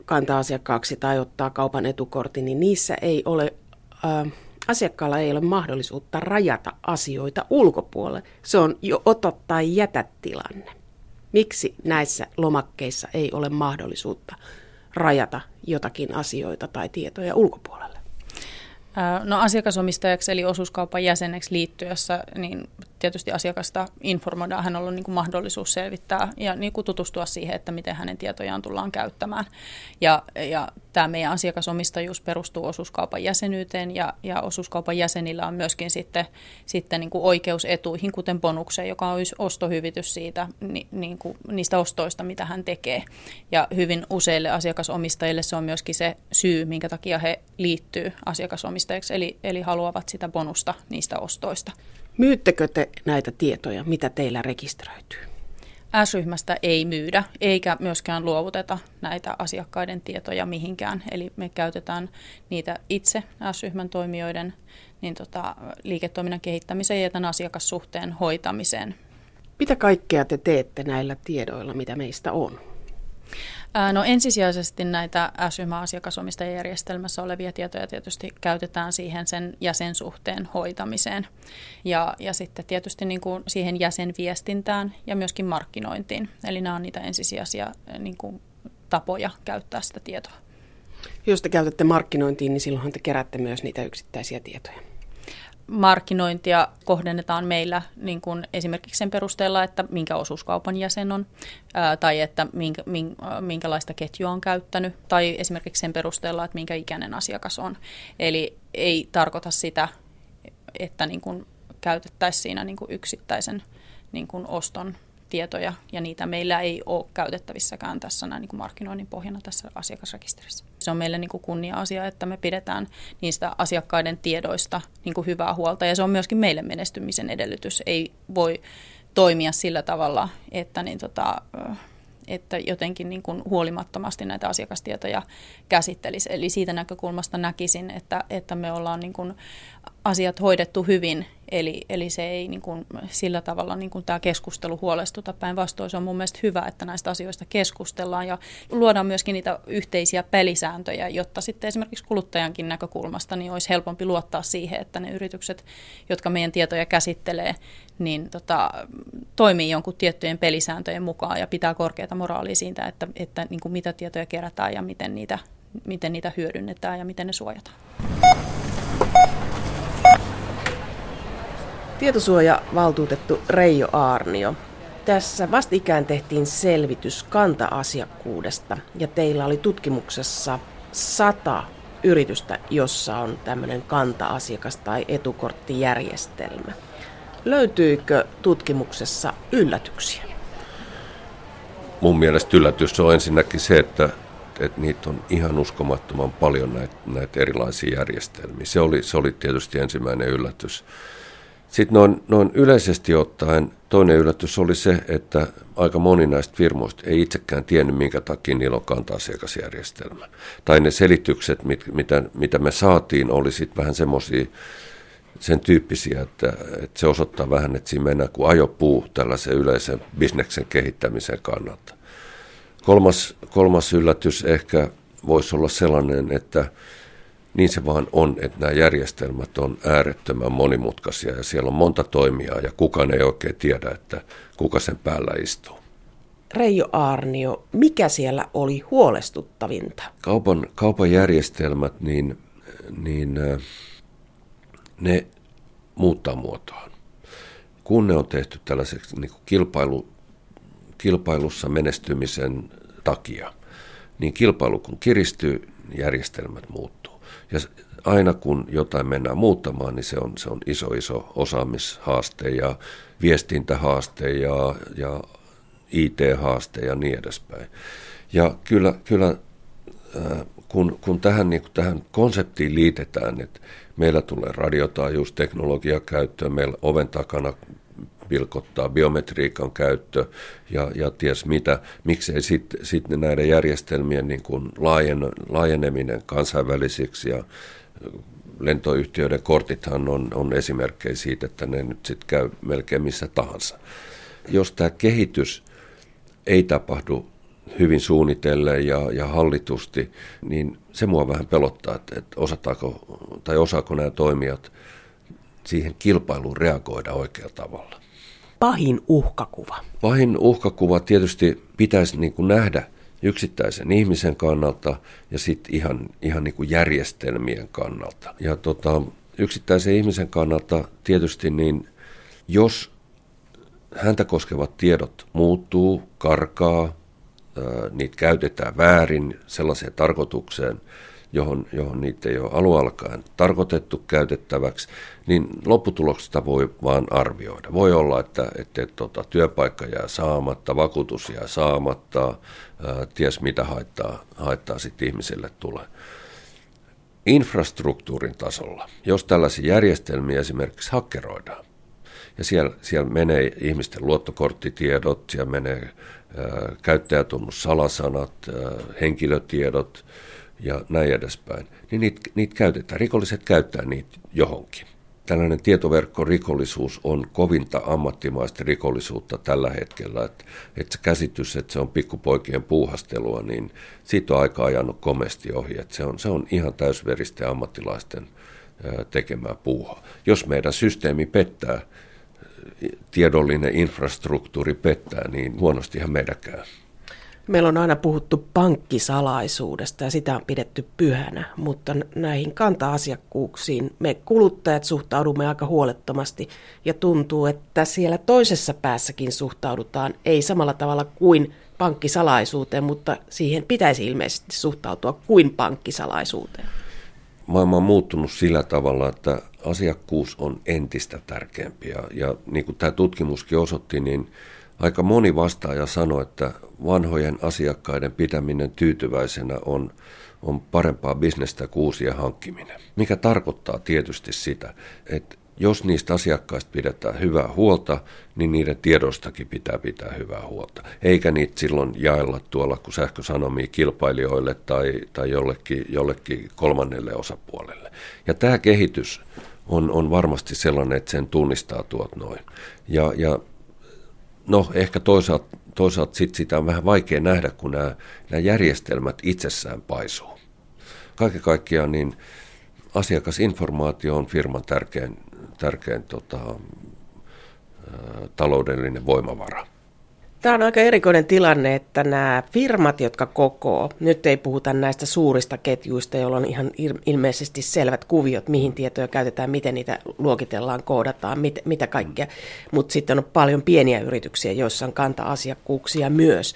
kanta-asiakkaaksi tai ottaa kaupan etukortin, niin niissä ei ole, äh, asiakkaalla ei ole mahdollisuutta rajata asioita ulkopuolelle. Se on jo ota tai jätä tilanne. Miksi näissä lomakkeissa ei ole mahdollisuutta rajata jotakin asioita tai tietoja ulkopuolelle? No asiakasomistajaksi eli osuuskaupan jäseneksi liittyessä, niin tietysti asiakasta informoidaan, hänellä on niin kuin mahdollisuus selvittää ja niin kuin tutustua siihen, että miten hänen tietojaan tullaan käyttämään. Ja, ja tämä meidän asiakasomistajuus perustuu osuuskaupan jäsenyyteen ja, ja osuuskaupan jäsenillä on myöskin sitten, sitten niin kuin oikeus etuihin, kuten bonukseen, joka on ostohyvitys siitä, ni, niin kuin niistä ostoista, mitä hän tekee. Ja hyvin useille asiakasomistajille se on myöskin se syy, minkä takia he liittyy asiakasomistajiksi, eli, eli haluavat sitä bonusta niistä ostoista. Myyttekö te näitä tietoja, mitä teillä rekisteröityy? S-ryhmästä ei myydä, eikä myöskään luovuteta näitä asiakkaiden tietoja mihinkään. Eli me käytetään niitä itse S-ryhmän toimijoiden niin tota, liiketoiminnan kehittämiseen ja tämän asiakassuhteen hoitamiseen. Mitä kaikkea te teette näillä tiedoilla, mitä meistä on? No ensisijaisesti näitä SYMA-asiakasomistajajärjestelmässä olevia tietoja tietysti käytetään siihen sen jäsensuhteen hoitamiseen ja, ja sitten tietysti niin kuin siihen jäsenviestintään ja myöskin markkinointiin. Eli nämä on niitä ensisijaisia niin kuin tapoja käyttää sitä tietoa. Jos te käytätte markkinointiin, niin silloinhan te keräätte myös niitä yksittäisiä tietoja markkinointia kohdennetaan meillä niin kuin esimerkiksi sen perusteella, että minkä osuuskaupan jäsen on ää, tai että minkä, minkälaista ketjua on käyttänyt tai esimerkiksi sen perusteella, että minkä ikäinen asiakas on. Eli ei tarkoita sitä, että niin kuin käytettäisiin siinä niin kuin yksittäisen niin kuin oston tietoja, ja niitä meillä ei ole käytettävissäkään tässä näin niin kuin markkinoinnin pohjana tässä asiakasrekisterissä. Se on meille niin kuin kunnia-asia, että me pidetään niistä asiakkaiden tiedoista niin kuin hyvää huolta, ja se on myöskin meille menestymisen edellytys. Ei voi toimia sillä tavalla, että niin tota, että jotenkin niin kuin huolimattomasti näitä asiakastietoja käsittelisi. Eli siitä näkökulmasta näkisin, että, että me ollaan niin kuin asiat hoidettu hyvin, eli, eli se ei niin kuin sillä tavalla niin kuin tämä keskustelu huolestuta. Päinvastoin se on mun mielestä hyvä, että näistä asioista keskustellaan ja luodaan myöskin niitä yhteisiä pelisääntöjä, jotta sitten esimerkiksi kuluttajankin näkökulmasta niin olisi helpompi luottaa siihen, että ne yritykset, jotka meidän tietoja käsittelee, niin tota, toimii jonkun tiettyjen pelisääntöjen mukaan ja pitää korkeata moraalia siitä, että, että niin kuin mitä tietoja kerätään ja miten niitä, miten niitä hyödynnetään ja miten ne suojataan. Tietosuojavaltuutettu Reijo Aarnio. Tässä vastikään tehtiin selvitys kanta-asiakkuudesta ja teillä oli tutkimuksessa sata yritystä, jossa on tämmöinen kanta-asiakas- tai etukorttijärjestelmä. Löytyykö tutkimuksessa yllätyksiä? Mun mielestä yllätys on ensinnäkin se, että että, niitä on ihan uskomattoman paljon näitä, näitä erilaisia järjestelmiä. Se oli, se oli tietysti ensimmäinen yllätys. Sitten noin, noin yleisesti ottaen toinen yllätys oli se, että aika moni näistä firmoista ei itsekään tiennyt, minkä takia niillä on kanta-asiakasjärjestelmä. Tai ne selitykset, mit, mitä, mitä me saatiin, oli sitten vähän semmoisia sen tyyppisiä, että, että se osoittaa vähän, että siinä mennään kuin ajopuu tällaisen yleisen bisneksen kehittämisen kannalta. Kolmas, kolmas yllätys ehkä voisi olla sellainen, että niin se vaan on, että nämä järjestelmät on äärettömän monimutkaisia ja siellä on monta toimijaa ja kukaan ei oikein tiedä, että kuka sen päällä istuu. Reijo Aarnio, mikä siellä oli huolestuttavinta? Kaupan, kaupan järjestelmät, niin, niin ne muuttaa muotoaan. Kun ne on tehty tällaiseksi niin kilpailu, kilpailussa menestymisen takia, niin kilpailu kun kiristyy, järjestelmät muuttuu. Ja aina kun jotain mennään muuttamaan, niin se on, se on iso, iso osaamishaaste ja viestintähaaste ja, ja IT-haaste ja niin edespäin. Ja kyllä, kyllä äh, kun, kun tähän, niin kun tähän konseptiin liitetään, että meillä tulee radiotaajuusteknologia käyttöön, meillä oven takana pilkottaa biometriikan käyttö ja, ja ties mitä. Miksei sitten sit näiden järjestelmien niin kuin laajen, laajeneminen kansainvälisiksi ja lentoyhtiöiden kortithan on, on esimerkkejä siitä, että ne nyt sitten käy melkein missä tahansa. Jos tämä kehitys ei tapahdu hyvin suunnitellen ja, ja hallitusti, niin se mua vähän pelottaa, että, että osataako tai osaako nämä toimijat siihen kilpailuun reagoida oikealla tavalla pahin uhkakuva? Pahin uhkakuva tietysti pitäisi niin kuin nähdä yksittäisen ihmisen kannalta ja sitten ihan, ihan niin kuin järjestelmien kannalta. Ja tota, yksittäisen ihmisen kannalta tietysti niin, jos häntä koskevat tiedot muuttuu, karkaa, niitä käytetään väärin sellaiseen tarkoitukseen, johon, johon niitä ei ole alkaen tarkoitettu käytettäväksi, niin lopputuloksesta voi vaan arvioida. Voi olla, että, että, tota, työpaikka jää saamatta, vakuutus jää saamatta, ää, ties mitä haittaa, haittaa sitten ihmiselle tulee. Infrastruktuurin tasolla, jos tällaisia järjestelmiä esimerkiksi hakkeroidaan, ja siellä, siellä menee ihmisten luottokorttitiedot, siellä menee käyttäjätunnus, henkilötiedot, ja näin edespäin, niin niitä, niitä käytetään. Rikolliset käyttää niitä johonkin. Tällainen tietoverkkorikollisuus on kovinta ammattimaista rikollisuutta tällä hetkellä, että, että se käsitys, että se on pikkupoikien puuhastelua, niin siitä on aika ajanut komesti ohi, että se on, se on ihan täysveristen ammattilaisten tekemää puuhaa. Jos meidän systeemi pettää, tiedollinen infrastruktuuri pettää, niin huonostihan meidän käy. Meillä on aina puhuttu pankkisalaisuudesta ja sitä on pidetty pyhänä, mutta näihin kanta-asiakkuuksiin me kuluttajat suhtaudumme aika huolettomasti ja tuntuu, että siellä toisessa päässäkin suhtaudutaan ei samalla tavalla kuin pankkisalaisuuteen, mutta siihen pitäisi ilmeisesti suhtautua kuin pankkisalaisuuteen. Maailma on muuttunut sillä tavalla, että asiakkuus on entistä tärkeämpi ja, ja niin kuin tämä tutkimuskin osoitti, niin aika moni vastaaja sanoi, että vanhojen asiakkaiden pitäminen tyytyväisenä on, on parempaa bisnestä kuin uusien hankkiminen. Mikä tarkoittaa tietysti sitä, että jos niistä asiakkaista pidetään hyvää huolta, niin niiden tiedostakin pitää pitää hyvää huolta. Eikä niitä silloin jaella tuolla kuin sähkösanomia kilpailijoille tai, tai jollekin, jollekin kolmannelle osapuolelle. Ja tämä kehitys on, on varmasti sellainen, että sen tunnistaa tuot noin. Ja, ja no ehkä toisaalta toisaalta sit sitä on vähän vaikea nähdä, kun nämä, nämä järjestelmät itsessään paisuu. Kaiken kaikkiaan niin asiakasinformaatio on firman tärkein, tärkein tota, taloudellinen voimavara. Tämä on aika erikoinen tilanne, että nämä firmat, jotka kokoo, nyt ei puhuta näistä suurista ketjuista, joilla on ihan ilmeisesti selvät kuviot, mihin tietoja käytetään, miten niitä luokitellaan, koodataan, mit, mitä kaikkea. Mutta sitten on paljon pieniä yrityksiä, joissa on kanta-asiakkuuksia myös.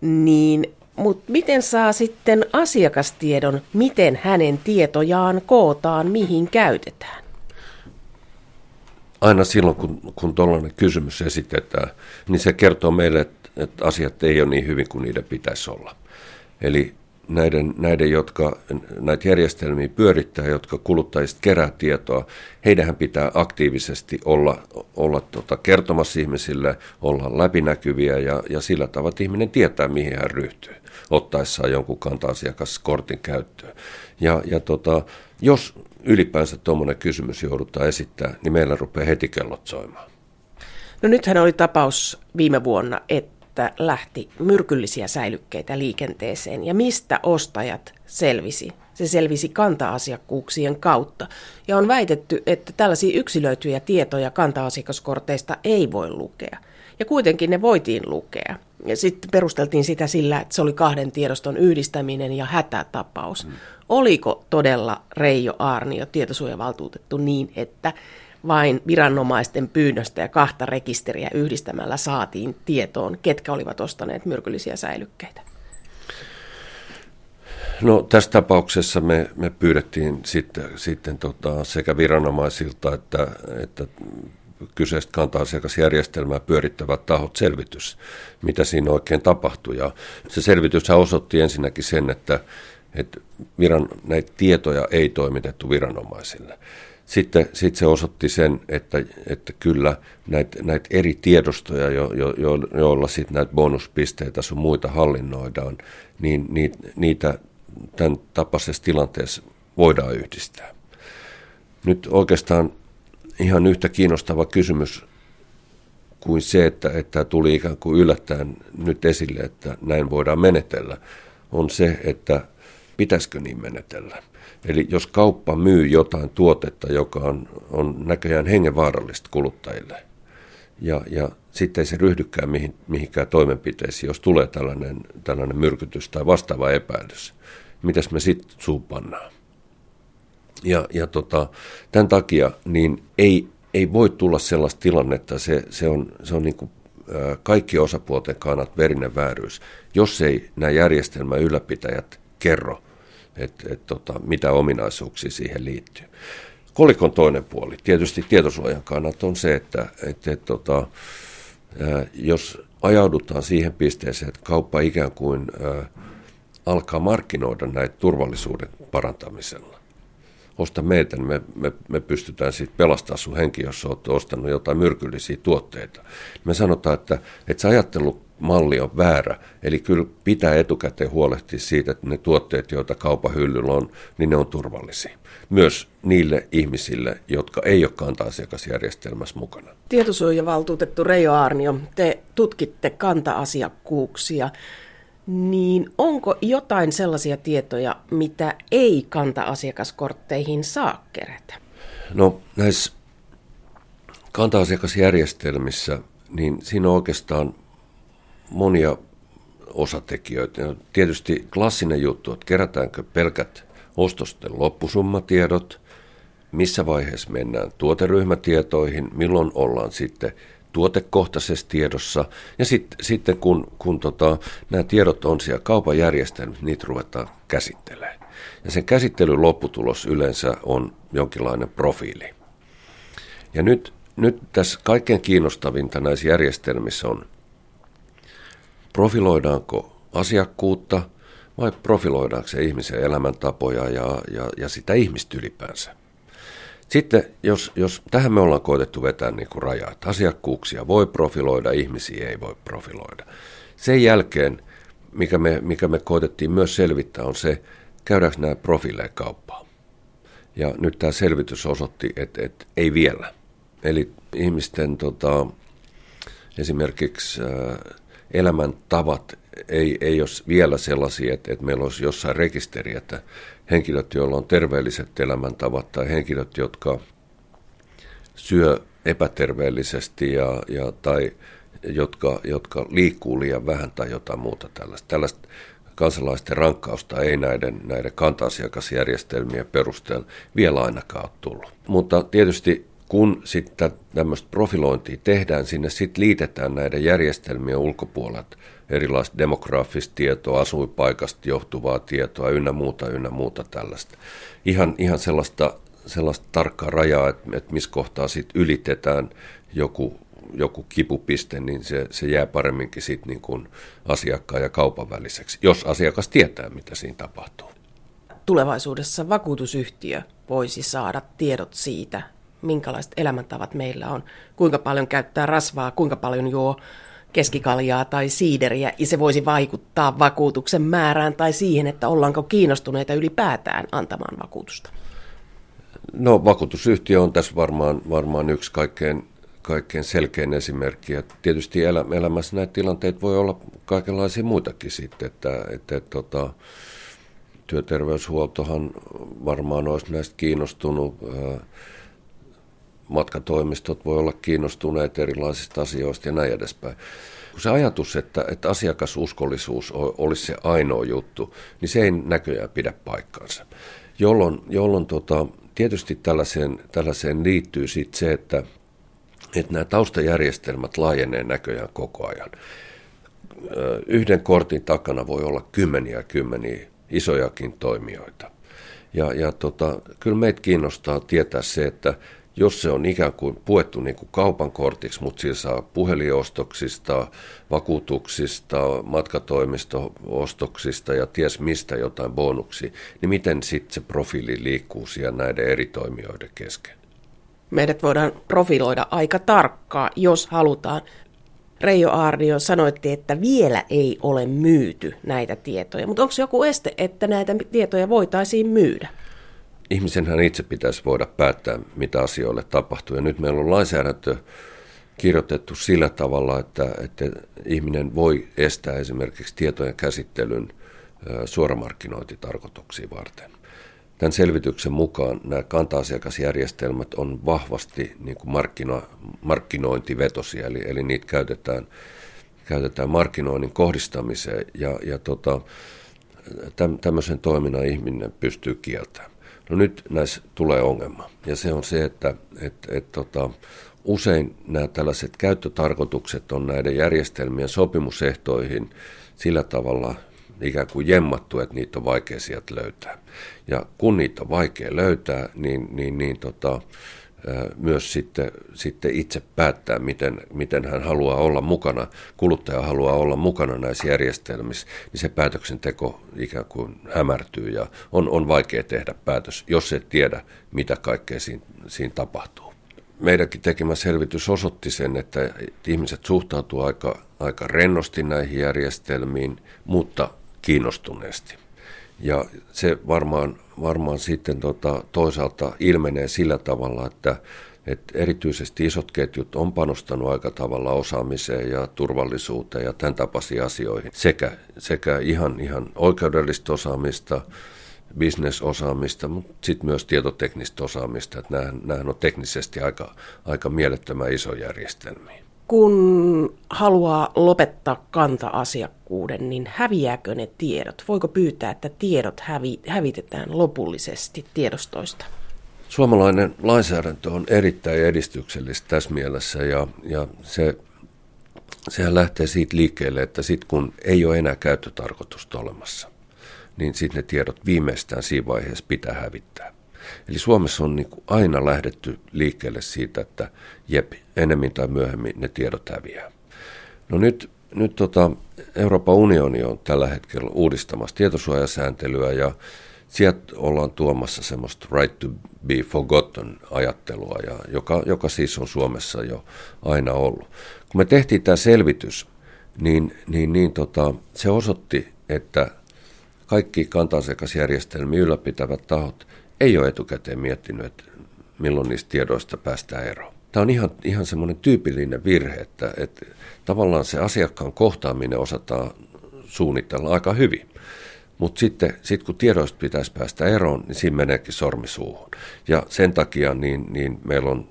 Niin, mutta miten saa sitten asiakastiedon, miten hänen tietojaan kootaan, mihin käytetään? Aina silloin, kun, kun tuollainen kysymys esitetään, niin se kertoo meille, että, että asiat ei ole niin hyvin kuin niiden pitäisi olla. Eli näiden, näiden, jotka näitä järjestelmiä pyörittää, jotka kuluttajista kerää tietoa, heidän pitää aktiivisesti olla, olla tota, kertomassa ihmisille, olla läpinäkyviä ja, ja sillä tavalla, että ihminen tietää, mihin hän ryhtyy ottaessaan jonkun kanta-asiakaskortin käyttöön. Ja, ja tota, jos ylipäänsä tuommoinen kysymys joudutaan esittämään, niin meillä rupeaa heti kellot soimaan. No nythän oli tapaus viime vuonna, että lähti myrkyllisiä säilykkeitä liikenteeseen. Ja mistä ostajat selvisi? Se selvisi kanta-asiakkuuksien kautta. Ja on väitetty, että tällaisia yksilöityjä tietoja kanta-asiakaskorteista ei voi lukea. Ja kuitenkin ne voitiin lukea. Sitten perusteltiin sitä sillä, että se oli kahden tiedoston yhdistäminen ja hätätapaus. Mm. Oliko todella Reijo Aarnio, tietosuojavaltuutettu, niin, että vain viranomaisten pyynnöstä ja kahta rekisteriä yhdistämällä saatiin tietoon, ketkä olivat ostaneet myrkyllisiä säilykkeitä? No tässä tapauksessa me, me pyydettiin sitten, sitten tota, sekä viranomaisilta että, että kyseistä kanta-asiakasjärjestelmää pyörittävät tahot selvitys, mitä siinä oikein tapahtui. Ja se selvitys osoitti ensinnäkin sen, että, että viran, näitä tietoja ei toimitettu viranomaisille. Sitten, sitten se osoitti sen, että, että kyllä näitä, näitä eri tiedostoja, jo, jo, jo, joilla sitten näitä bonuspisteitä sun muita hallinnoidaan, niin niitä, niitä tämän tapaisessa tilanteessa voidaan yhdistää. Nyt oikeastaan ihan yhtä kiinnostava kysymys kuin se, että, että tuli ikään kuin yllättäen nyt esille, että näin voidaan menetellä, on se, että pitäisikö niin menetellä. Eli jos kauppa myy jotain tuotetta, joka on, on näköjään hengenvaarallista kuluttajille, ja, ja sitten ei se ryhdykään mihin, mihinkään toimenpiteisiin, jos tulee tällainen, tällainen myrkytys tai vastaava epäilys. Mitäs me sitten suupannaan? Ja, ja tota, tämän takia niin ei, ei voi tulla sellaista tilannetta, se, se on, se on niin kuin, kaikki osapuolten kannat verinen vääryys, jos ei nämä järjestelmän ylläpitäjät kerro, että et, tota, mitä ominaisuuksia siihen liittyy. Kolikon toinen puoli, tietysti tietosuojan kannalta on se, että et, et, tota, jos ajaudutaan siihen pisteeseen, että kauppa ikään kuin ä, alkaa markkinoida näitä turvallisuuden parantamisella, osta meitä, niin me, me, me pystytään sitten pelastamaan sun henki, jos olet ostanut jotain myrkyllisiä tuotteita. Me sanotaan, että, että se ajattelumalli on väärä, eli kyllä pitää etukäteen huolehtia siitä, että ne tuotteet, joita kaupan hyllyllä on, niin ne on turvallisia. Myös niille ihmisille, jotka ei ole kanta-asiakasjärjestelmässä mukana. Tietosuojavaltuutettu Reijo Arnio, te tutkitte kanta-asiakkuuksia niin onko jotain sellaisia tietoja, mitä ei kanta asiakaskortteihin saa kerätä? No näissä kanta-asiakasjärjestelmissä, niin siinä on oikeastaan monia osatekijöitä. Tietysti klassinen juttu, että kerätäänkö pelkät ostosten loppusummatiedot, missä vaiheessa mennään tuoteryhmätietoihin, milloin ollaan sitten tuotekohtaisessa tiedossa. Ja sit, sitten kun, kun tota, nämä tiedot on siellä kaupan järjestelmissä, niitä ruvetaan käsittelemään. Ja sen käsittelyn lopputulos yleensä on jonkinlainen profiili. Ja nyt, nyt tässä kaikkein kiinnostavinta näissä järjestelmissä on, profiloidaanko asiakkuutta vai profiloidaanko se ihmisen elämäntapoja ja, ja, ja sitä ihmistä ylipäänsä. Sitten jos, jos tähän me ollaan koetettu vetää niin kuin rajaa, että asiakkuuksia voi profiloida, ihmisiä ei voi profiloida. Sen jälkeen, mikä me, mikä me koetettiin myös selvittää, on se, käydäänkö nämä profiileja kauppaa. Ja nyt tämä selvitys osoitti, että, että ei vielä. Eli ihmisten tota, esimerkiksi äh, elämäntavat ei, ei ole vielä sellaisia, että, että meillä olisi jossain rekisteri, että henkilöt, joilla on terveelliset elämäntavat tai henkilöt, jotka syö epäterveellisesti ja, ja, tai jotka, jotka liikkuu liian vähän tai jotain muuta tällaista. Tällaista kansalaisten rankkausta ei näiden, näiden kanta-asiakasjärjestelmien perusteella vielä ainakaan ole tullut. Mutta tietysti kun sitten tämmöistä profilointia tehdään, sinne sitten liitetään näiden järjestelmien ulkopuolelta erilaista demograafista tietoa, asuinpaikasta johtuvaa tietoa ynnä muuta, ynnä muuta tällaista. Ihan, ihan sellaista, sellaista tarkkaa rajaa, että, että missä kohtaa sitten ylitetään joku joku kipupiste, niin se, se jää paremminkin sit niin kuin asiakkaan ja kaupan väliseksi, jos asiakas tietää, mitä siinä tapahtuu. Tulevaisuudessa vakuutusyhtiö voisi saada tiedot siitä, minkälaiset elämäntavat meillä on, kuinka paljon käyttää rasvaa, kuinka paljon juo keskikaljaa tai siideriä, ja se voisi vaikuttaa vakuutuksen määrään tai siihen, että ollaanko kiinnostuneita ylipäätään antamaan vakuutusta. No vakuutusyhtiö on tässä varmaan, varmaan yksi kaikkein, kaikkein selkein esimerkki. Ja tietysti elä, elämässä näitä tilanteita voi olla kaikenlaisia muitakin sitten, että, että, että tota, työterveyshuoltohan varmaan olisi näistä kiinnostunut. Matkatoimistot voi olla kiinnostuneet erilaisista asioista ja näin edespäin. Kun se ajatus, että, että asiakasuskollisuus olisi se ainoa juttu, niin se ei näköjään pidä paikkaansa. Jolloin, jolloin tota, tietysti tällaiseen, tällaiseen liittyy sit se, että, että nämä taustajärjestelmät laajenee näköjään koko ajan. Yhden kortin takana voi olla kymmeniä kymmeniä isojakin toimijoita. Ja, ja tota, kyllä meitä kiinnostaa tietää se, että jos se on ikään kuin puettu niin kuin kaupan kortiksi, mutta sillä saa puhelinostoksista, vakuutuksista, matkatoimistoostoksista ja ties mistä jotain bonuksia, niin miten sitten se profiili liikkuu siellä näiden eri toimijoiden kesken? Meidät voidaan profiloida aika tarkkaa, jos halutaan. Reijo Aarnio sanoitte, että vielä ei ole myyty näitä tietoja, mutta onko joku este, että näitä tietoja voitaisiin myydä? Ihmisenhän itse pitäisi voida päättää, mitä asioille tapahtuu. Ja nyt meillä on lainsäädäntö kirjoitettu sillä tavalla, että, että ihminen voi estää esimerkiksi tietojen käsittelyn suoramarkkinointitarkoituksiin varten. Tämän selvityksen mukaan nämä kanta-asiakasjärjestelmät on vahvasti niin kuin markkino, markkinointivetosia, eli, eli niitä käytetään, käytetään markkinoinnin kohdistamiseen ja, ja tota, tämmöisen toiminnan ihminen pystyy kieltämään. No nyt näissä tulee ongelma, ja se on se, että et, et, tota, usein nämä tällaiset käyttötarkoitukset on näiden järjestelmien sopimusehtoihin sillä tavalla ikään kuin jemmattu, että niitä on vaikea sieltä löytää. Ja kun niitä on vaikea löytää, niin, niin, niin tota, myös sitten, sitten itse päättää, miten, miten hän haluaa olla mukana, kuluttaja haluaa olla mukana näissä järjestelmissä, niin se päätöksenteko ikään kuin hämärtyy ja on, on vaikea tehdä päätös, jos et tiedä, mitä kaikkea siinä, siinä tapahtuu. Meidänkin tekemä selvitys osoitti sen, että ihmiset suhtautuvat aika, aika rennosti näihin järjestelmiin, mutta kiinnostuneesti. Ja se varmaan, varmaan sitten tota, toisaalta ilmenee sillä tavalla, että, että erityisesti isot ketjut on panostanut aika tavalla osaamiseen ja turvallisuuteen ja tämän tapaisiin asioihin. Sekä, sekä ihan, ihan oikeudellista osaamista, bisnesosaamista, mutta sitten myös tietoteknistä osaamista. Nämähän, nämähän on teknisesti aika, aika mielettömän iso järjestelmiä kun haluaa lopettaa kanta-asiakkuuden, niin häviääkö ne tiedot? Voiko pyytää, että tiedot hävi, hävitetään lopullisesti tiedostoista? Suomalainen lainsäädäntö on erittäin edistyksellistä tässä mielessä ja, ja se, sehän lähtee siitä liikkeelle, että sitten kun ei ole enää käyttötarkoitusta olemassa, niin sitten ne tiedot viimeistään siinä vaiheessa pitää hävittää. Eli Suomessa on niin aina lähdetty liikkeelle siitä, että jep, enemmän tai myöhemmin ne tiedot häviää. No nyt, nyt tota, Euroopan unioni on tällä hetkellä uudistamassa tietosuojasääntelyä ja sieltä ollaan tuomassa semmoista right to be forgotten ajattelua, ja joka, joka siis on Suomessa jo aina ollut. Kun me tehtiin tämä selvitys, niin, niin, niin tota, se osoitti, että kaikki kanta-asiakasjärjestelmiä ylläpitävät tahot ei ole etukäteen miettinyt, että milloin niistä tiedoista päästään eroon. Tämä on ihan, ihan semmoinen tyypillinen virhe, että, että tavallaan se asiakkaan kohtaaminen osataan suunnitella aika hyvin. Mutta sitten sit kun tiedoista pitäisi päästä eroon, niin siinä meneekin sormi suuhun. Ja sen takia niin, niin meillä on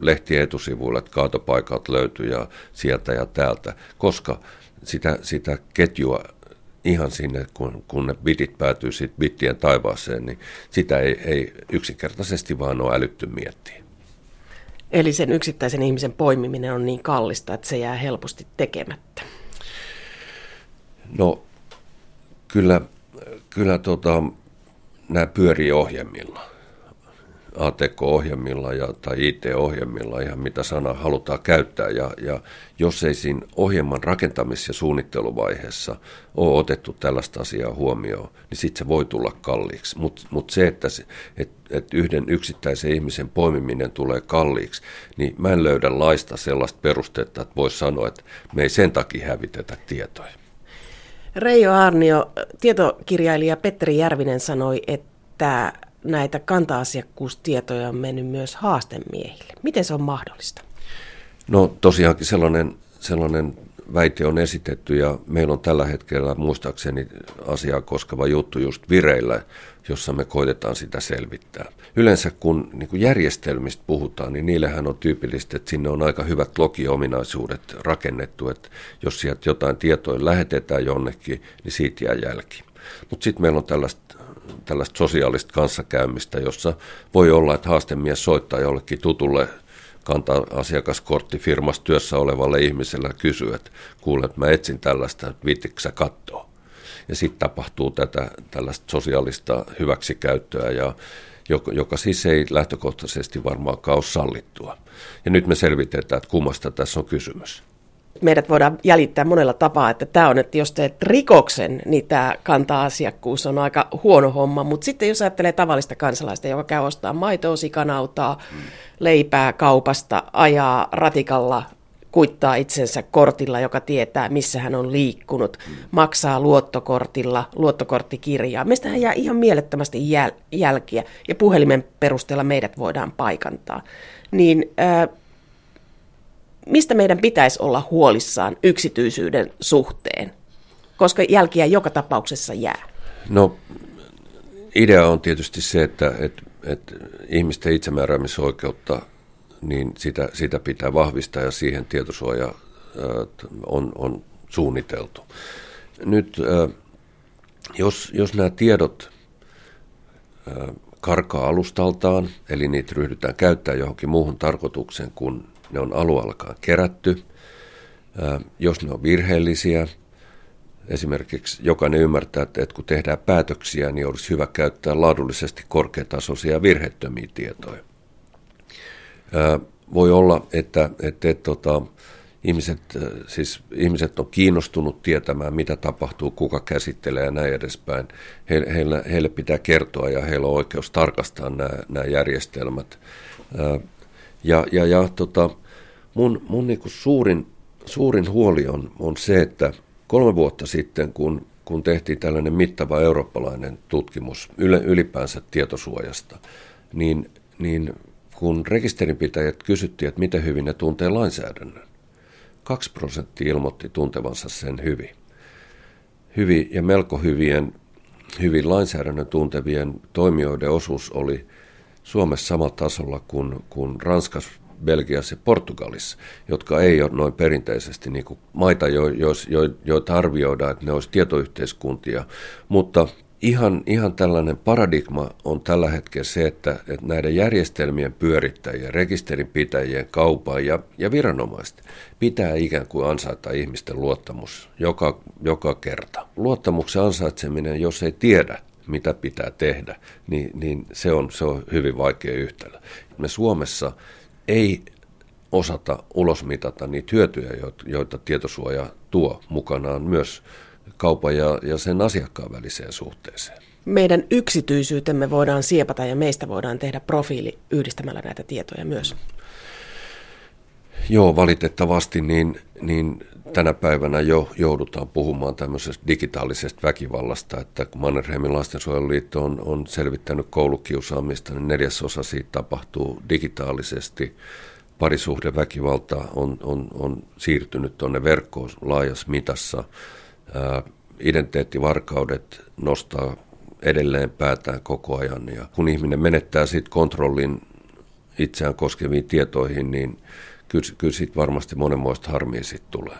lehtien etusivuilla, että kaatopaikat löytyy ja sieltä ja täältä, koska sitä, sitä ketjua ihan sinne, kun, kun ne bitit päätyy siitä bittien taivaaseen, niin sitä ei, ei yksinkertaisesti vaan ole älytty miettiä. Eli sen yksittäisen ihmisen poimiminen on niin kallista, että se jää helposti tekemättä. No kyllä, kyllä tota, nämä pyörii ohjelmilla. ATK-ohjelmilla ja, tai IT-ohjelmilla, ihan mitä sana halutaan käyttää. Ja, ja jos ei siinä ohjelman rakentamis- ja suunnitteluvaiheessa ole otettu tällaista asiaa huomioon, niin sitten se voi tulla kalliiksi. Mutta mut se, että se, et, et yhden yksittäisen ihmisen poimiminen tulee kalliiksi, niin mä en löydä laista sellaista perustetta, että voisi sanoa, että me ei sen takia hävitetä tietoja. Reijo Arnio, tietokirjailija Petteri Järvinen sanoi, että näitä kanta-asiakkuustietoja on mennyt myös haastemiehille. Miten se on mahdollista? No tosiaankin sellainen, sellainen väite on esitetty ja meillä on tällä hetkellä muistaakseni asiaa koskeva juttu just vireillä, jossa me koitetaan sitä selvittää. Yleensä kun niin kuin järjestelmistä puhutaan, niin niillähän on tyypillistä, että sinne on aika hyvät logiominaisuudet rakennettu, että jos sieltä jotain tietoja lähetetään jonnekin, niin siitä jää jälki. Mutta sitten meillä on tällaista tällaista sosiaalista kanssakäymistä, jossa voi olla, että haastemies soittaa jollekin tutulle kantaa asiakaskorttifirmassa työssä olevalle ihmiselle ja kysyy, että kuule, että mä etsin tällaista, että katsoa. Ja sitten tapahtuu tätä tällaista sosiaalista hyväksikäyttöä, ja, joka, joka siis ei lähtökohtaisesti varmaankaan ole sallittua. Ja nyt me selvitetään, että kummasta tässä on kysymys meidät voidaan jäljittää monella tapaa, että tämä on, että jos teet rikoksen, niin tämä kanta-asiakkuus on aika huono homma, mutta sitten jos ajattelee tavallista kansalaista, joka käy ostaa maitoa, sikanautaa, mm. leipää kaupasta, ajaa ratikalla, kuittaa itsensä kortilla, joka tietää, missä hän on liikkunut, mm. maksaa luottokortilla, luottokorttikirjaa. Meistähän jää ihan mielettömästi jäl- jälkiä ja puhelimen perusteella meidät voidaan paikantaa. Niin äh, mistä meidän pitäisi olla huolissaan yksityisyyden suhteen, koska jälkiä joka tapauksessa jää? No idea on tietysti se, että, että, että ihmisten itsemääräämisoikeutta, niin sitä, sitä pitää vahvistaa ja siihen tietosuoja on, on suunniteltu. Nyt jos, jos nämä tiedot karkaa alustaltaan, eli niitä ryhdytään käyttämään johonkin muuhun tarkoitukseen kuin ne on alueellaan kerätty. Jos ne on virheellisiä, esimerkiksi jokainen ymmärtää, että kun tehdään päätöksiä, niin olisi hyvä käyttää laadullisesti korkeatasoisia virhettömiä tietoja. Voi olla, että, että, että tota, ihmiset, siis ihmiset on kiinnostunut tietämään, mitä tapahtuu, kuka käsittelee ja näin edespäin. He, heille, heille pitää kertoa ja heillä on oikeus tarkastaa nämä, nämä järjestelmät. Ja, ja, ja tota, mun, mun niin kuin suurin, suurin huoli on, on se, että kolme vuotta sitten, kun, kun tehtiin tällainen mittava eurooppalainen tutkimus ylipäänsä tietosuojasta, niin, niin kun rekisterinpitäjät kysyttiin, että miten hyvin ne tuntee lainsäädännön, kaksi prosenttia ilmoitti tuntevansa sen hyvin. Hyvin ja melko hyvien, hyvin lainsäädännön tuntevien toimijoiden osuus oli Suomessa samalla tasolla kuin, kuin Ranskassa, Belgiassa ja Portugalissa, jotka ei ole noin perinteisesti niin kuin maita, jo, jo, jo, joita arvioidaan, että ne olisi tietoyhteiskuntia, mutta ihan, ihan tällainen paradigma on tällä hetkellä se, että, että näiden järjestelmien pyörittäjien, rekisterinpitäjien, kaupan ja, ja viranomaiset pitää ikään kuin ansaita ihmisten luottamus joka, joka kerta. Luottamuksen ansaitseminen, jos ei tiedä, mitä pitää tehdä, niin, niin se, on, se on hyvin vaikea yhtälö. Me Suomessa ei osata ulosmitata niitä hyötyjä, joita tietosuoja tuo mukanaan myös kaupan ja, ja sen asiakkaan väliseen suhteeseen. Meidän yksityisyytemme voidaan siepata ja meistä voidaan tehdä profiili yhdistämällä näitä tietoja myös. Joo, valitettavasti niin, niin tänä päivänä jo joudutaan puhumaan tämmöisestä digitaalisesta väkivallasta, että kun Mannerheimin lastensuojeluliitto on, on selvittänyt koulukiusaamista, niin neljäsosa siitä tapahtuu digitaalisesti. Parisuhdeväkivalta on, on, on siirtynyt tuonne verkkoon laajassa mitassa. Ää, identiteettivarkaudet nostaa edelleen päätään koko ajan. Ja kun ihminen menettää sitten kontrollin itseään koskeviin tietoihin, niin kyllä, kyllä siitä varmasti monenmoista harmia sitten tulee.